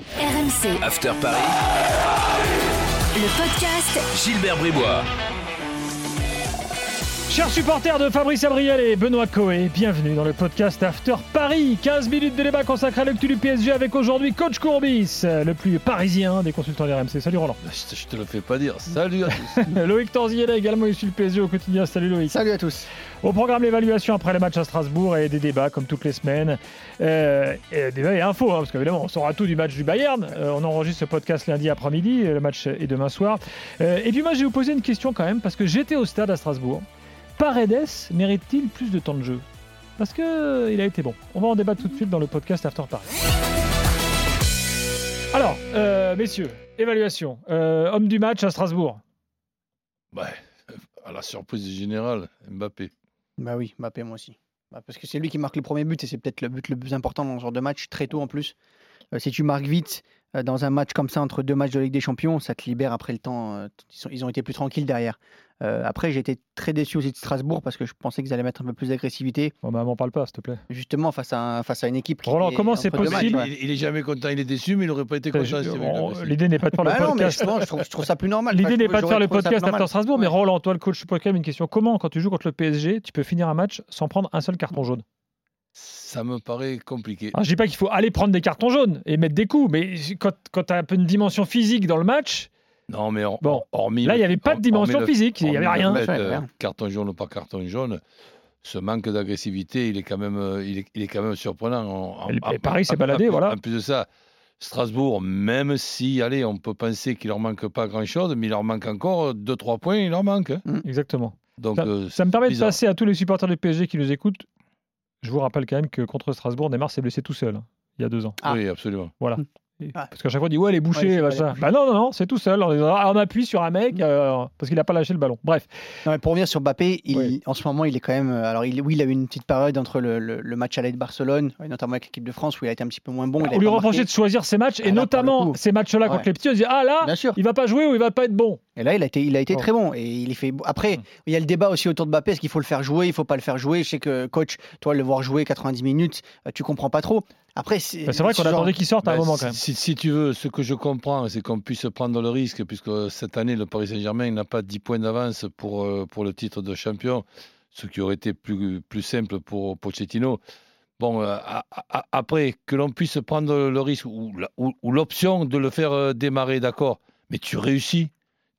RMC, After Paris, le podcast. Gilbert Bribois. Chers supporters de Fabrice Abriel et Benoît Coé, bienvenue dans le podcast After Paris. 15 minutes de débat consacré à l'actu du PSG avec aujourd'hui Coach Courbis, le plus parisien des consultants RMC. Salut Roland. Je te, je te le fais pas dire. Salut à tous. Loïc Torziel également issu le PSG au quotidien. Salut Loïc. Salut à tous. Au programme l'évaluation après les matchs à Strasbourg et des débats comme toutes les semaines. Euh, et débats et infos, hein, parce qu'évidemment on saura tout du match du Bayern. Euh, on enregistre ce podcast lundi après-midi, le match est demain soir. Euh, et puis moi je vais vous poser une question quand même, parce que j'étais au stade à Strasbourg. Paredes mérite-t-il plus de temps de jeu? Parce que il a été bon. On va en débattre tout de suite dans le podcast After Paris. Alors, euh, messieurs, évaluation. Euh, homme du match à Strasbourg. Ouais, à la surprise générale, Mbappé. Bah oui, Mbappé moi aussi. Bah, parce que c'est lui qui marque le premier but et c'est peut-être le but le plus important dans ce genre de match, très tôt en plus. Euh, si tu marques vite euh, dans un match comme ça entre deux matchs de Ligue des Champions, ça te libère après le temps. euh, ils, sont- ils ont été plus tranquilles derrière. Euh, après, j'ai été très déçu aussi de Strasbourg parce que je pensais qu'ils allaient mettre un peu plus d'agressivité, Bon, bah, m'en parle pas, s'il te plaît. justement face à, un- face à une équipe qui. Roland, est comment c'est possible matchs, ouais. Il, il est jamais content, il est déçu, mais il aurait pas été content. L'idée n'est pas de faire Bah le non, mais podcast. justement, je trouve, je trouve ça plus normal. L'idée n'est pas de faire le podcast. After Strasbourg, mais. Roland, toi le coach, je pose quand même une question. Comment, quand tu joues contre le PSG, tu peux finir un match sans prendre un seul carton jaune? Ça me paraît compliqué. Alors, Je dis pas qu'il faut aller prendre des cartons jaunes et mettre des coups, mais quand, quand tu as un peu une dimension physique dans le match, Non, mais Bon. hormis. là il n'y avait pas de dimension le- physique, il n'y avait rien. Ouais, euh, carton jaune ou pas carton jaune, ce manque d'agressivité, il est quand même, euh, il est, il est quand même surprenant. En- en- Et- Paris s'est baladé, en- voilà. En plus de ça, Strasbourg, même si, allez, on peut penser qu'il leur manque pas grand-chose, mais il leur manque encore 2-3 points, il leur manque. hein. Exactement. Donc, Ça, euh, ça me permet de passer à tous les supporters du PSG qui nous écoutent. Je vous rappelle quand même que contre Strasbourg, Neymar s'est blessé tout seul il y a deux ans. Ah. Oui, absolument. Voilà. Ah. Parce qu'à chaque fois, on dit ouais, Ouais, pas machin. les bouchées. Bah non, non, non, c'est tout seul. On, on appuie sur un mec euh, parce qu'il n'a pas lâché le ballon. Bref. Non, mais pour revenir sur Mbappé, il- Oui. en ce moment, il est quand même. euh, Alors, il, oui, il a eu une petite période entre le, le- le match aller de Barcelone, notamment avec l'équipe de France, où il a été un petit peu moins bon. il on lui reprochait de choisir ses matchs Ah, et là, le notamment ces matchs-là contre Ouais. les petits. On se dit ah là, Bien sûr. il va pas jouer ou il va pas être bon. Et là, il a été, il a été Bon. très bon. Et il fait. Après, Mm. il y a le débat aussi autour de Mbappé est-ce qu'il faut le faire jouer? Il faut pas le faire jouer. Je sais que coach, toi, le voir jouer 90 minutes, euh, tu comprends pas trop. Après, c'est Bah, c'est vrai qu'on genre- attendait qu'il sorte à un Ben, moment si, quand même. Si, si tu veux, ce que je comprends, c'est qu'on puisse prendre le risque, puisque cette année, le Paris Saint-Germain n'a pas 10 points d'avance pour, euh, pour le titre de champion, ce qui aurait été plus, plus simple pour Pochettino. Bon, euh, a- a- après, que l'on puisse prendre le risque ou, la- ou- ou l'option de le faire euh, démarrer, d'accord, mais tu réussis.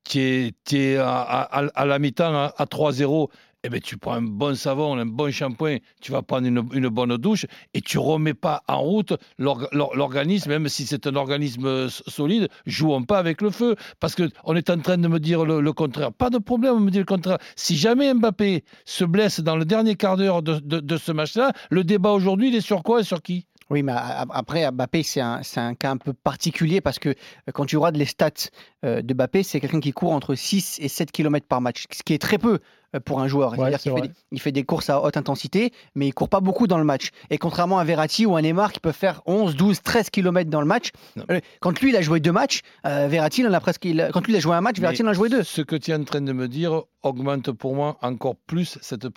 Tu es, à, la mi-temps à, à 3-0, eh ben, tu prends un bon savon, un bon shampoing, tu vas prendre une, bonne douche et tu remets pas en route l'orga- l'or- l'organisme, même si c'est un organisme euh, solide, jouons pas avec le feu. Parce qu'on est en train de me dire le, contraire. Pas de problème, on me dit le contraire. Si jamais Mbappé se blesse dans le dernier quart d'heure de, de- de ce match-là, le débat aujourd'hui, il est sur quoi et sur qui? Oui, mais après, Mbappé, c'est un, cas un peu particulier parce que euh, quand tu regardes les stats euh, de Mbappé, c'est quelqu'un qui court entre 6 et 7 km par match, ce qui est très peu euh, pour un joueur. Ouais, fait, des- il fait des courses à haute intensité, mais il court pas beaucoup dans le match. Et contrairement à Verratti ou à Neymar qui peuvent faire 11, 12, 13 km dans le match, euh, quand lui, il a joué deux matchs, euh, Verratti, il en a presque. il a- quand lui, il a joué un match, Verratti, il en a joué deux. Ce que tu es en train de me dire augmente pour moi encore plus cette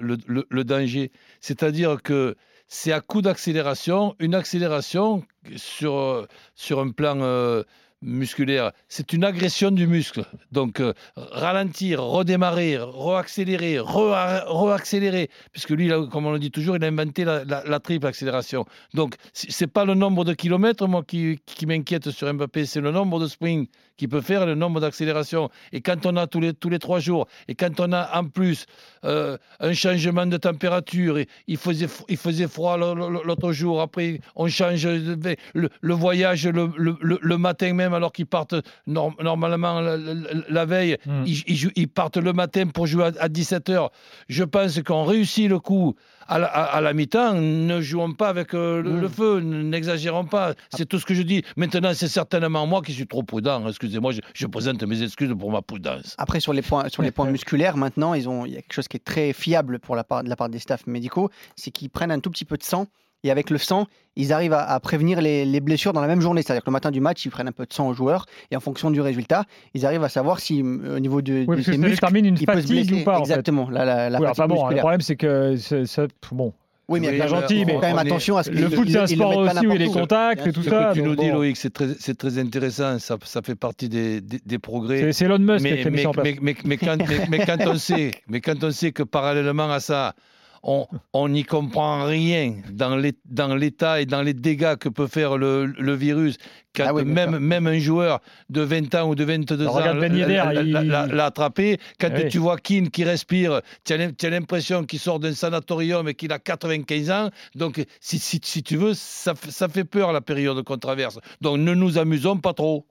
le, le- le danger. C'est-à-dire que c'est à coup d'accélération, une accélération sur, euh, un plan euh, musculaire, c'est une agression du muscle. Donc euh, ralentir, redémarrer, reaccélérer, re- reaccélérer, puisque lui, comme on le dit toujours, il a inventé la, triple accélération. Donc c'est pas le nombre de kilomètres moi qui, qui m'inquiète sur Mbappé, c'est le nombre de sprints qu'il peut faire le nombre d'accélérations. Et quand on a tous les, tous les trois jours, et quand on a en plus euh, un changement de température, il, faisait, il faisait froid l'autre jour, après on change le, voyage le- le matin même alors qu'ils partent nor- normalement la, la- la veille, Hmm. ils, ils jouent- ils partent le matin pour jouer à, 17h. Je pense qu'on réussit le coup à la, à- à la mi-temps, ne jouons pas avec euh, le, Mm. le feu, n'exagérons pas. C'est tout ce que je dis. Maintenant, c'est certainement moi qui suis trop prudent. Excusez-moi, je, je présente mes excuses pour ma prudence. Après, sur les points, sur les points musculaires, maintenant, ils ont, il y a quelque chose qui est très fiable pour la part, de la part des staffs médicaux, c'est qu'ils prennent un tout petit peu de sang. Et avec le sang, ils arrivent à, à prévenir les, les blessures dans la même journée. C'est-à-dire que le matin du match, ils prennent un peu de sang aux joueurs. Et en fonction du résultat, ils arrivent à savoir si, euh, au niveau de, Oui, de parce que ses muscles, détermine une il peut se fatigue blesser. ou pas. en fait. Exactement. La, la, la Oui, enfin bon, le problème c'est que c'est- ça- bon, Oui, mais après, gentil, faut mais quand même attention à ce Le qu'ils- foot, c'est un le sport aussi où il y a les contacts et tout. Ce ça. que tu nous dis, bon. Loïc, c'est très, c'est très intéressant. Ça, ça fait partie des, des, des progrès. C'est- C'est Elon Musk qui mais, a mis mais, mais, mais- mais quand, mais- mais quand on sait, mais quand on sait que parallèlement à ça, on on n'y comprend rien dans l'é- dans l'état et dans les dégâts que peut faire le, le virus. Quand Ah oui, même, un joueur de 20 ans ou de 22 ans Regarde Ben Yedder, l'a- il- attrapé, quand oui. tu vois Keane qui respire, tu as l'impression qu'il sort d'un sanatorium et qu'il a 95 ans. Donc, si, si, si tu veux, ça, ça fait peur la période qu'on traverse. Donc, ne nous amusons pas trop.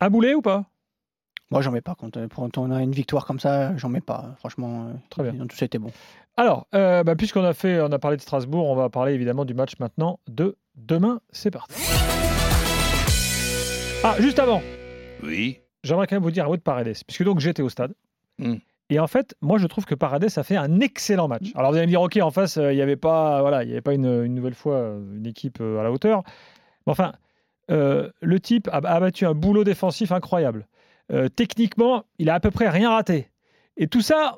Un boulet ou pas? Moi, j'en mets pas. Quand, euh, quand on a une victoire comme ça, j'en mets pas. Franchement, euh, Très bien. ont tous été bons. Alors, euh, bah, puisqu'on a fait, on a parlé de Strasbourg, on va parler évidemment du match maintenant de demain. C'est parti. Ah, juste avant, Oui. j'aimerais quand même vous dire un mot de Paredes, puisque donc j'étais au stade. Mm. Et en fait, moi je trouve que Paredes a fait un excellent match. Alors vous allez me dire, ok, en face, euh, il n'y avait pas, voilà, il y avait pas une, une nouvelle fois une équipe euh, à la hauteur. Mais enfin, euh, le type a, a battu un boulot défensif incroyable. Euh, techniquement, il a à peu près rien raté. Et tout ça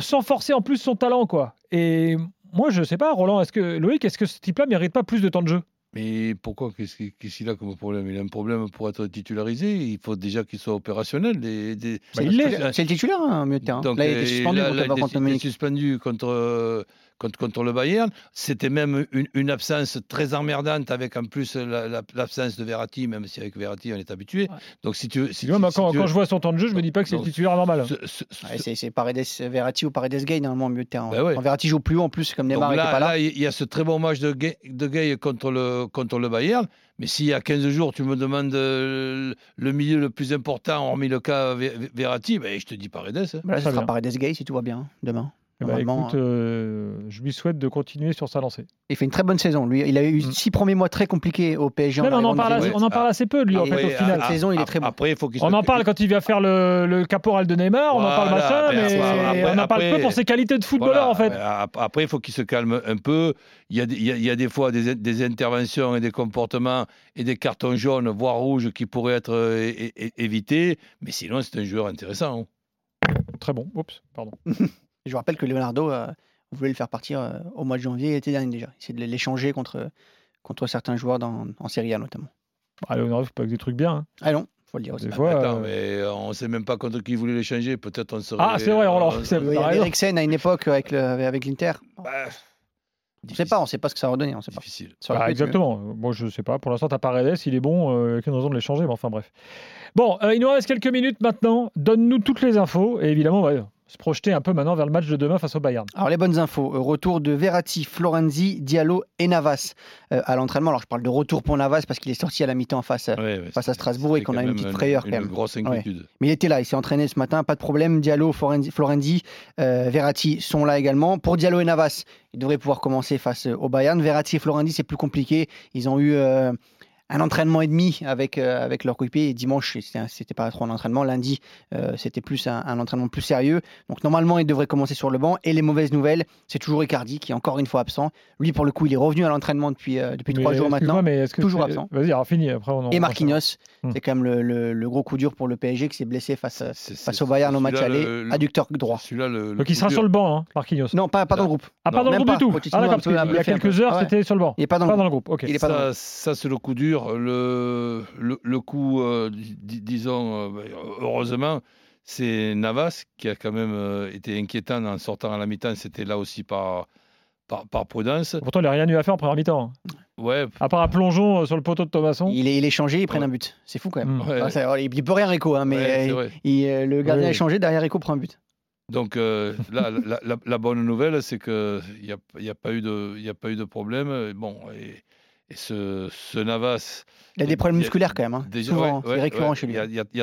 sans forcer en plus son talent, quoi. Et moi, je sais pas, Roland, est-ce que Loïc, est-ce que ce type-là mérite pas plus de temps de jeu? Mais pourquoi? Qu'est-ce qu'il a comme problème? Il a un problème pour être titularisé. Il faut déjà qu'il soit opérationnel. Des, des- Bah, il l'est. C'est le titulaire, hein, milieu de terrain. Donc, là, il a été euh, suspendu là, contre, là, il contre est- il est suspendu contre, euh, contre, contre le Bayern. C'était même une, une absence très emmerdante avec en plus la- la- l'absence de Verratti, même si avec Verratti on est habitué. Ouais. Donc si tu. Si, Tu vois, moi, si quand, tu quand veux- je vois son temps de jeu, je me dis pas que c'est le titulaire normal. ce- ce- ce- Ouais, c'est c'est Paredes Verratti ou Paredes Gay normalement au milieu de terrain. Bah ouais. Verratti joue plus haut, en plus, comme Neymar là, pas là. là, il y a ce très bon match de Gay, de Gay contre, le, contre le Bayern. Mais s'il y a 15 jours, tu me demandes euh, le milieu le plus important, hormis le cas Ver- Verratti, ben, je te dis Paredes. hein. Bah là, ce sera bien. Paredes Gay si tout va bien demain. Eh ben, écoute, euh, je lui souhaite de continuer sur sa lancée. Il fait une très bonne saison. Lui, il a eu Mm. six premiers mois très compliqués au PSG. Même on, en parle de assez, saison. on en parle assez peu de lui, en fait, au final. à- saison, il est très bon. Après, il faut qu'il On en parle quand il vient faire le, le caporal de Neymar, on en parle machin, mais après- on en parle après- peu pour ses qualités de footballeur, Voilà, en fait. ap- Après, il faut qu'il se calme un peu. Il y a, des- il y a- il y a des fois des, des interventions et des comportements et des cartons jaunes, voire rouges, qui pourraient être euh, é- é- évités. Mais sinon, c'est un joueur intéressant. Très bon. Oups, pardon. Je vous rappelle que Leonardo euh, voulait le faire partir euh, au mois de janvier l'été dernier déjà. Essayer de l'échanger contre, contre certains joueurs dans, en Serie A notamment. Allez, on arrive pas avec des trucs bien. hein. Ah non, faut le dire aussi. Des fois, Attends, euh, mais on ne sait même pas contre qui voulait l'échanger. Peut-être on serait. Ah, c'est vrai, Roland, on- c'est- Il avait raison. Eriksen à une époque avec le- avec l'Inter. Bah, On ne sait pas, on ne sait pas ce que ça va donner. On sait pas. difficile. Bah, exactement. Moi, je sais pas. Pour l'instant, t'as Paredes, il est bon. Euh, il y a aucune raison de l'échanger, mais enfin, bref. Bon, euh, il nous reste quelques minutes maintenant. Donne-nous toutes les infos. Et évidemment, on va se projeter un peu maintenant vers le match de demain face au Bayern. Alors les bonnes infos, Euh, retour de Verratti, Florenzi, Diallo et Navas euh, à l'entraînement. Alors je parle de retour pour Navas parce qu'il est sorti à la mi-temps face à... Ouais, ouais, face à Strasbourg et qu'on a une petite frayeur, quand Une même. grosse inquiétude. Mais il était là, il s'est entraîné ce matin, pas de problème. Diallo, Florenzi, Florenzi, euh, Verratti sont là également. Pour Diallo et Navas, ils devraient pouvoir commencer face au Bayern. Verratti et Florenzi, c'est plus compliqué. Ils ont eu euh, un entraînement et demi avec, euh, avec leur coéquipier. Et dimanche, c'était pas trop un entraînement. Lundi, euh, c'était plus un, un entraînement plus sérieux. Donc normalement, il devrait commencer sur le banc. Et les mauvaises nouvelles, c'est toujours Icardi qui est encore une fois absent. Lui, pour le coup, il est revenu à l'entraînement depuis, euh, depuis trois jours maintenant. mais est-ce que Toujours absent. Vas-y, alors fini. Après, on en- Et Marquinhos, Hmm. c'est quand même le, le- le gros coup dur pour le PSG qui s'est blessé face, à- face au Bayern au match aller, le- le- adducteur droit. Celui-là, le, le Donc, il sera dur. sur le banc, hein, Marquinhos. Non, pas, pas dans le groupe. Ah, pas dans le groupe du tout. Ah, d'accord, parce qu'il y a quelques heures, c'était sur le banc. Il n'est pas dans le groupe. groupe. Il est pas dans le Ça, ça, c'est le coup dur. Le, le, le coup, euh, dis- disons, euh, bah, heureusement, c'est Navas qui a quand même euh, été inquiétant en sortant à la mi-temps. C'était là aussi par, par, par prudence. Pourtant, il n'a rien eu à faire en première mi-temps. hein. Ouais, À part un plongeon euh, sur le poteau de Thomasson. Il est, il est changé, ils prennent Ouais. un but. C'est fou quand même. Mm. ouais, Enfin, ça- il peut rien Rico, hein, mais ouais, euh, il- euh, le gardien Oui. est changé, derrière Rico prend un but. Donc euh, là, la, la- la bonne nouvelle, c'est qu'il n'y a, il y a, pas eu de- il y a pas eu de problème. Et Bon, et, et ce, ce Navas, Il a des problèmes a- musculaires quand même. hein. Déjà, Souvent, ouais, récurrent ouais. chez lui. Il y a, il y a, il y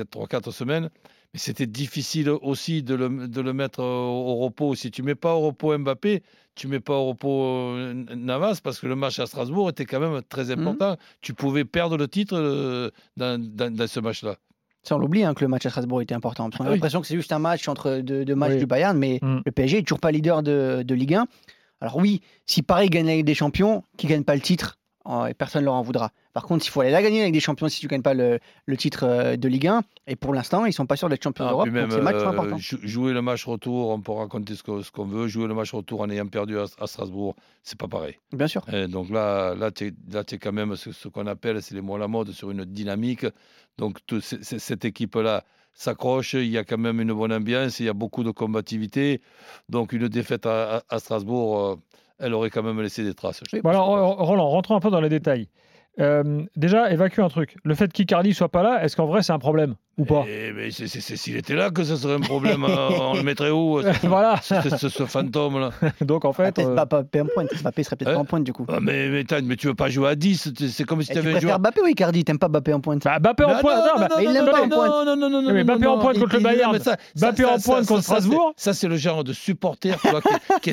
a 3-4 semaines. Mais c'était difficile aussi de le, de le mettre au, au repos. Si tu mets pas au repos Mbappé, tu mets pas au repos euh, Navas parce que le match à Strasbourg était quand même très Mhm. important. Tu pouvais perdre le titre euh, dans, dans- dans ce match-là. Ça, on l'oublie hein, que le match à Strasbourg était important. Parce qu'on a Ah oui. l'impression que c'est juste un match entre deux, deux matchs Oui. du Bayern, mais Mm. le PSG est toujours pas leader de, de Ligue 1. Alors oui, si Paris gagne la Ligue des Champions, qui gagne pas le titre, et personne ne leur en voudra. Par contre, il faut aller la gagner avec des champions si tu ne gagnes pas le, le titre euh, de Ligue 1. Et pour l'instant, ils ne sont pas sûrs d'être champions Ah, d'Europe. Donc ces matchs sont euh, importants. jou- jouer le match retour, on peut raconter ce qu'on veut. Jouer le match retour en ayant perdu à, à Strasbourg, c'est pas pareil. Bien sûr. Donc là, là, tu es, quand même ce, ce qu'on appelle, c'est les mots à la mode, sur une dynamique. Donc tout- c- c- cette équipe-là s'accroche, il y a quand même une bonne ambiance, il y a beaucoup de combativité. Donc une défaite à, à- à Strasbourg, euh, elle aurait quand même laissé des traces. je. Bon, alors, Ro- Roland, rentrons un peu dans les détails. Euh, déjà, évacue un truc. Le fait qu'Icardi soit pas là, est-ce qu'en vrai c'est un problème ou pas? Eh, c'est- s'il était là que ce serait un problème, euh, on le mettrait où euh, ce, Voilà. ce- ce- ce fantôme-là Donc en Ah, fait, peut-être euh, pas Mbappé en pointe. Mbappé serait peut-être Hein pas en pointe du coup. Ah, mais, mais, t'as- mais tu veux pas jouer à 10, c'est- comme si Et tu tu avais un préfères joueur. Mbappé ou Icardi? T'aimes pas Mbappé en pointe? Bah, Mbappé en pointe. non, non, non, non, mais il non, l'aime non, pas en non, pointe. Non, non, non, non, mais non, Mbappé en pointe contre le Bayern, Mbappé en pointe contre Strasbourg. Ça, c'est le genre de supporter tu qui,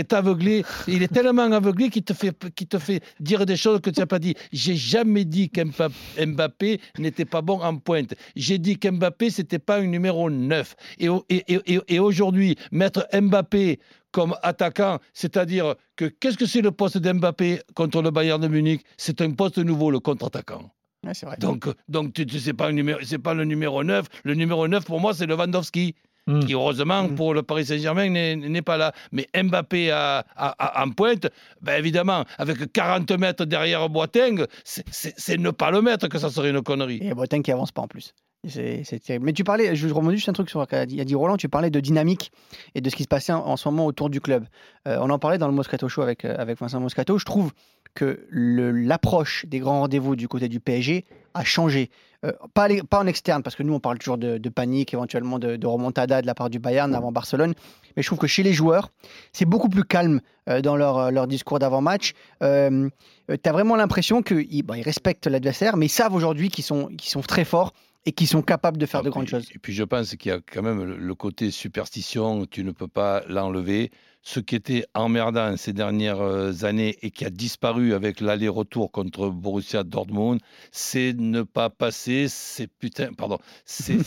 est aveuglé. Il est tellement aveuglé qu'il te fait, qu'il te fait dire des choses que tu n'as pas dit. J'ai jamais dit qu'Mbappé n'était pas bon en pointe. J'ai dit qu'Mbappé, c'était pas un numéro 9. Et, au- et, et- et- et aujourd'hui, mettre Mbappé comme attaquant, c'est-à-dire que qu'est-ce que c'est le poste d'Mbappé contre le Bayern de Munich? C'est un poste nouveau, le contre-attaquant. Ouais, c'est. Donc, donc tu, tu sais pas, un numéro- c'est pas le numéro 9. Le numéro 9, pour moi, c'est Lewandowski, hmm. qui, heureusement, Mm. pour le Paris Saint-Germain, n'est pas là. Mais Mbappé à- à- à- en pointe, ben évidemment, avec 40 mètres derrière Boateng, c'est- ne pas le mettre que ça serait une connerie. Et Boateng qui avance pas en plus. C'est c'est terrible. Mais tu parlais, je rebondis juste un truc sur ce qu'a dit, a dit Roland, tu parlais de dynamique et de ce qui se passait en, en ce moment autour du club. Euh, on en parlait dans le Moscato Show avec, euh, avec Vincent Moscato. Je trouve que l'approche des grands rendez-vous du côté du PSG a changé. Euh, pas, en externe, parce que nous, on parle toujours de, panique, éventuellement de, remontada de la part du Bayern avant Barcelone. Mais je trouve que chez les joueurs, c'est beaucoup plus calme euh, dans leur, euh, leur discours d'avant-match. Euh, tu as vraiment l'impression qu'ils ils respectent l'adversaire, mais ils savent aujourd'hui qu'ils sont très forts et qu'ils sont capables de faire de grandes choses. Et puis je pense qu'il y a quand même le, côté superstition, tu ne peux pas l'enlever. Ce qui était emmerdant ces dernières euh, années et qui a disparu avec l'aller-retour contre Borussia Dortmund, c'est ne pas passer, c'est putain, pardon, c'est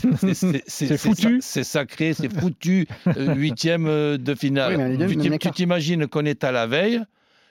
foutu. c'est sacré, c'est foutu, euh, huitième de finale. Oui, mais tu t'imagines qu'on est à la veille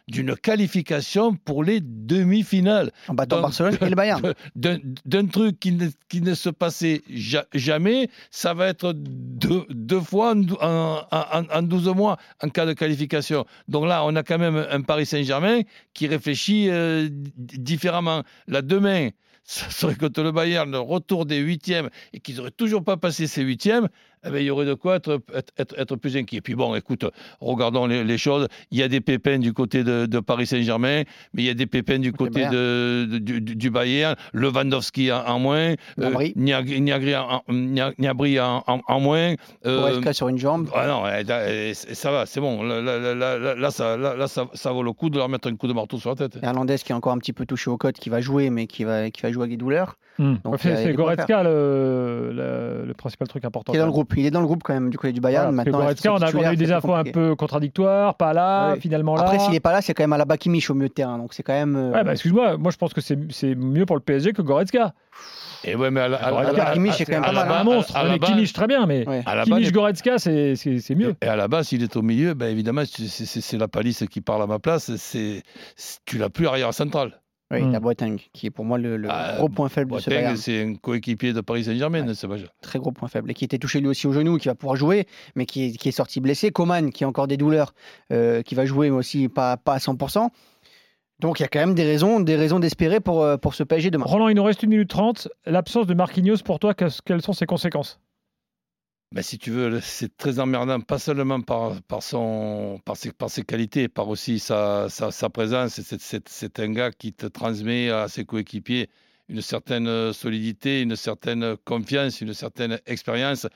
d'une qualification pour les demi-finales En battant Barcelone et le Bayern. d'un truc qui ne, qui ne se passait ja- jamais, ça va être deux, deux fois en, en, en- en 12 mois en cas de qualification. Donc là, on a quand même un Paris Saint-Germain qui réfléchit euh, différemment. Là, demain, ça serait contre le Bayern, le retour des huitièmes, et qu'ils n'auraient toujours pas passé ces huitièmes, eh ben, il y aurait de quoi être, être, être- être plus inquiet. Puis bon, écoute, regardons les, les choses. Il y a des pépins du côté de, de Paris Saint-Germain, mais il y a des pépins du Côté de, de- du, Bayern. Lewandowski en, en moins, euh, Niagri en, en- Nia- Gnabry en, en- en moins. euh, Goretzka sur une jambe. ah non, eh, eh, ça va, c'est bon. Là, là, là, là, là, là, ça, là, là, ça, ça vaut le coup de leur mettre un coup de marteau sur la tête. Hernandez qui est encore un petit peu touché au côte, qui va jouer, mais qui va, qui va jouer avec des douleurs. Hmm. C'est Goretzka le, le, le principal truc important. Qui est dans le même. Groupe. Il est dans le groupe quand même du côté du Bayern. Voilà, Maintenant, Goretzka, on a, on a eu des infos un peu contradictoires, pas là, Ouais. finalement là. Après, s'il n'est pas là, c'est quand même à la Kimmich au milieu de terrain. Donc c'est quand même. euh, Ouais, bah, excuse-moi, moi je pense que c'est c'est mieux pour le PSG que Goretzka. Et ouais, mais à la, à la- à la- Kimmich est quand même à pas la mal, base- un monstre. à la Mais base- Kimmich, très bien, mais Ouais. à la Kimmich Goretzka, c'est c'est- c'est mieux. Et à la base, s'il est au milieu, ben évidemment, c'est- c'est c'est- c'est la palisse qui parle à ma place. Tu l'as plus arrière central. Oui, Hmm. t'as Boateng, qui est pour moi le, le Ah, gros point faible de ce Bayern. c'est un coéquipier de Paris Saint-Germain, Ouais. c'est pas ça. Très gros point faible. Et qui était touché lui aussi au genou, qui va pouvoir jouer, mais qui est, qui est sorti blessé. Coman, qui a encore des douleurs, euh, qui va jouer, mais aussi pas, pas à 100%. Donc il y a quand même des raisons des raisons d'espérer pour, euh, pour ce PSG demain. Roland, il nous reste une minute trente. L'absence de Marquinhos, pour toi, que- quelles sont ses conséquences? Ben, si tu veux, c'est très emmerdant, pas seulement par, par, son, par, ses, par ses qualités, par aussi sa, sa, présence. C'est- un gars qui te transmet à ses coéquipiers une certaine solidité, une certaine confiance, une certaine expérience.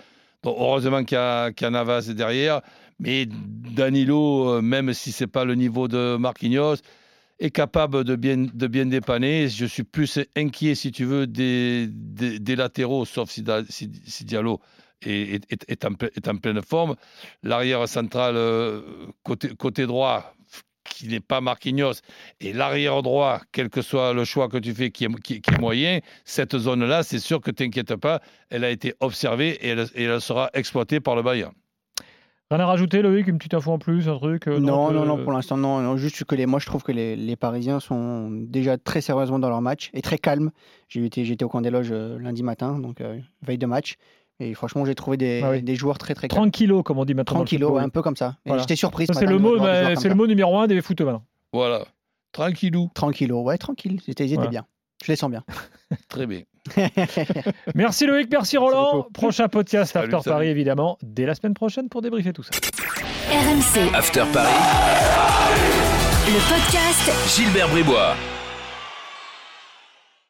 Donc, heureusement qu'il y, a- qu'il y a Navas derrière, mais Danilo, euh, même si c'est pas le niveau de Marquinhos, est capable de bien, de bien dépanner. Je suis plus inquiet, si tu veux, des, des, latéraux, sauf si, si- Diallo est, est- est- en, est en pleine forme. L'arrière central, euh, côté, côté droit, qui n'est pas Marquinhos, et l'arrière droit, quel que soit le choix que tu fais, qui est, qui est moyen, cette zone-là, c'est sûr que t'inquiète pas, elle a été observée et elle, et elle sera exploitée par le Bayern. Rien à rajouter, Loïc Une petite info en plus, un truc euh, Non, non, non, pour l'instant, non, non, Juste que les, moi, je trouve que les, les Parisiens sont déjà très sérieusement dans leur match et très calmes. J'ai été, j'étais au camp des loges euh, lundi matin, donc euh, veille de match. Et franchement, j'ai trouvé des, Ah oui. des joueurs très, très calmes. 30 kilos, comme on dit maintenant. Tranquillo, un peu comme ça. Voilà. J'étais surpris. Ce c'est le mot, c'est le mot numéro un des footeux maintenant. Voilà. Tranquillou. Tranquillo, ouais, tranquille. C'était, ils étaient Voilà. bien. Je les sens bien. Très bien. Merci Loïc, merci Roland. Prochain podcast Salut, After salut. Paris, évidemment, dès la semaine prochaine pour débriefer tout ça. RMC, After Paris. le podcast Gilbert Bribois.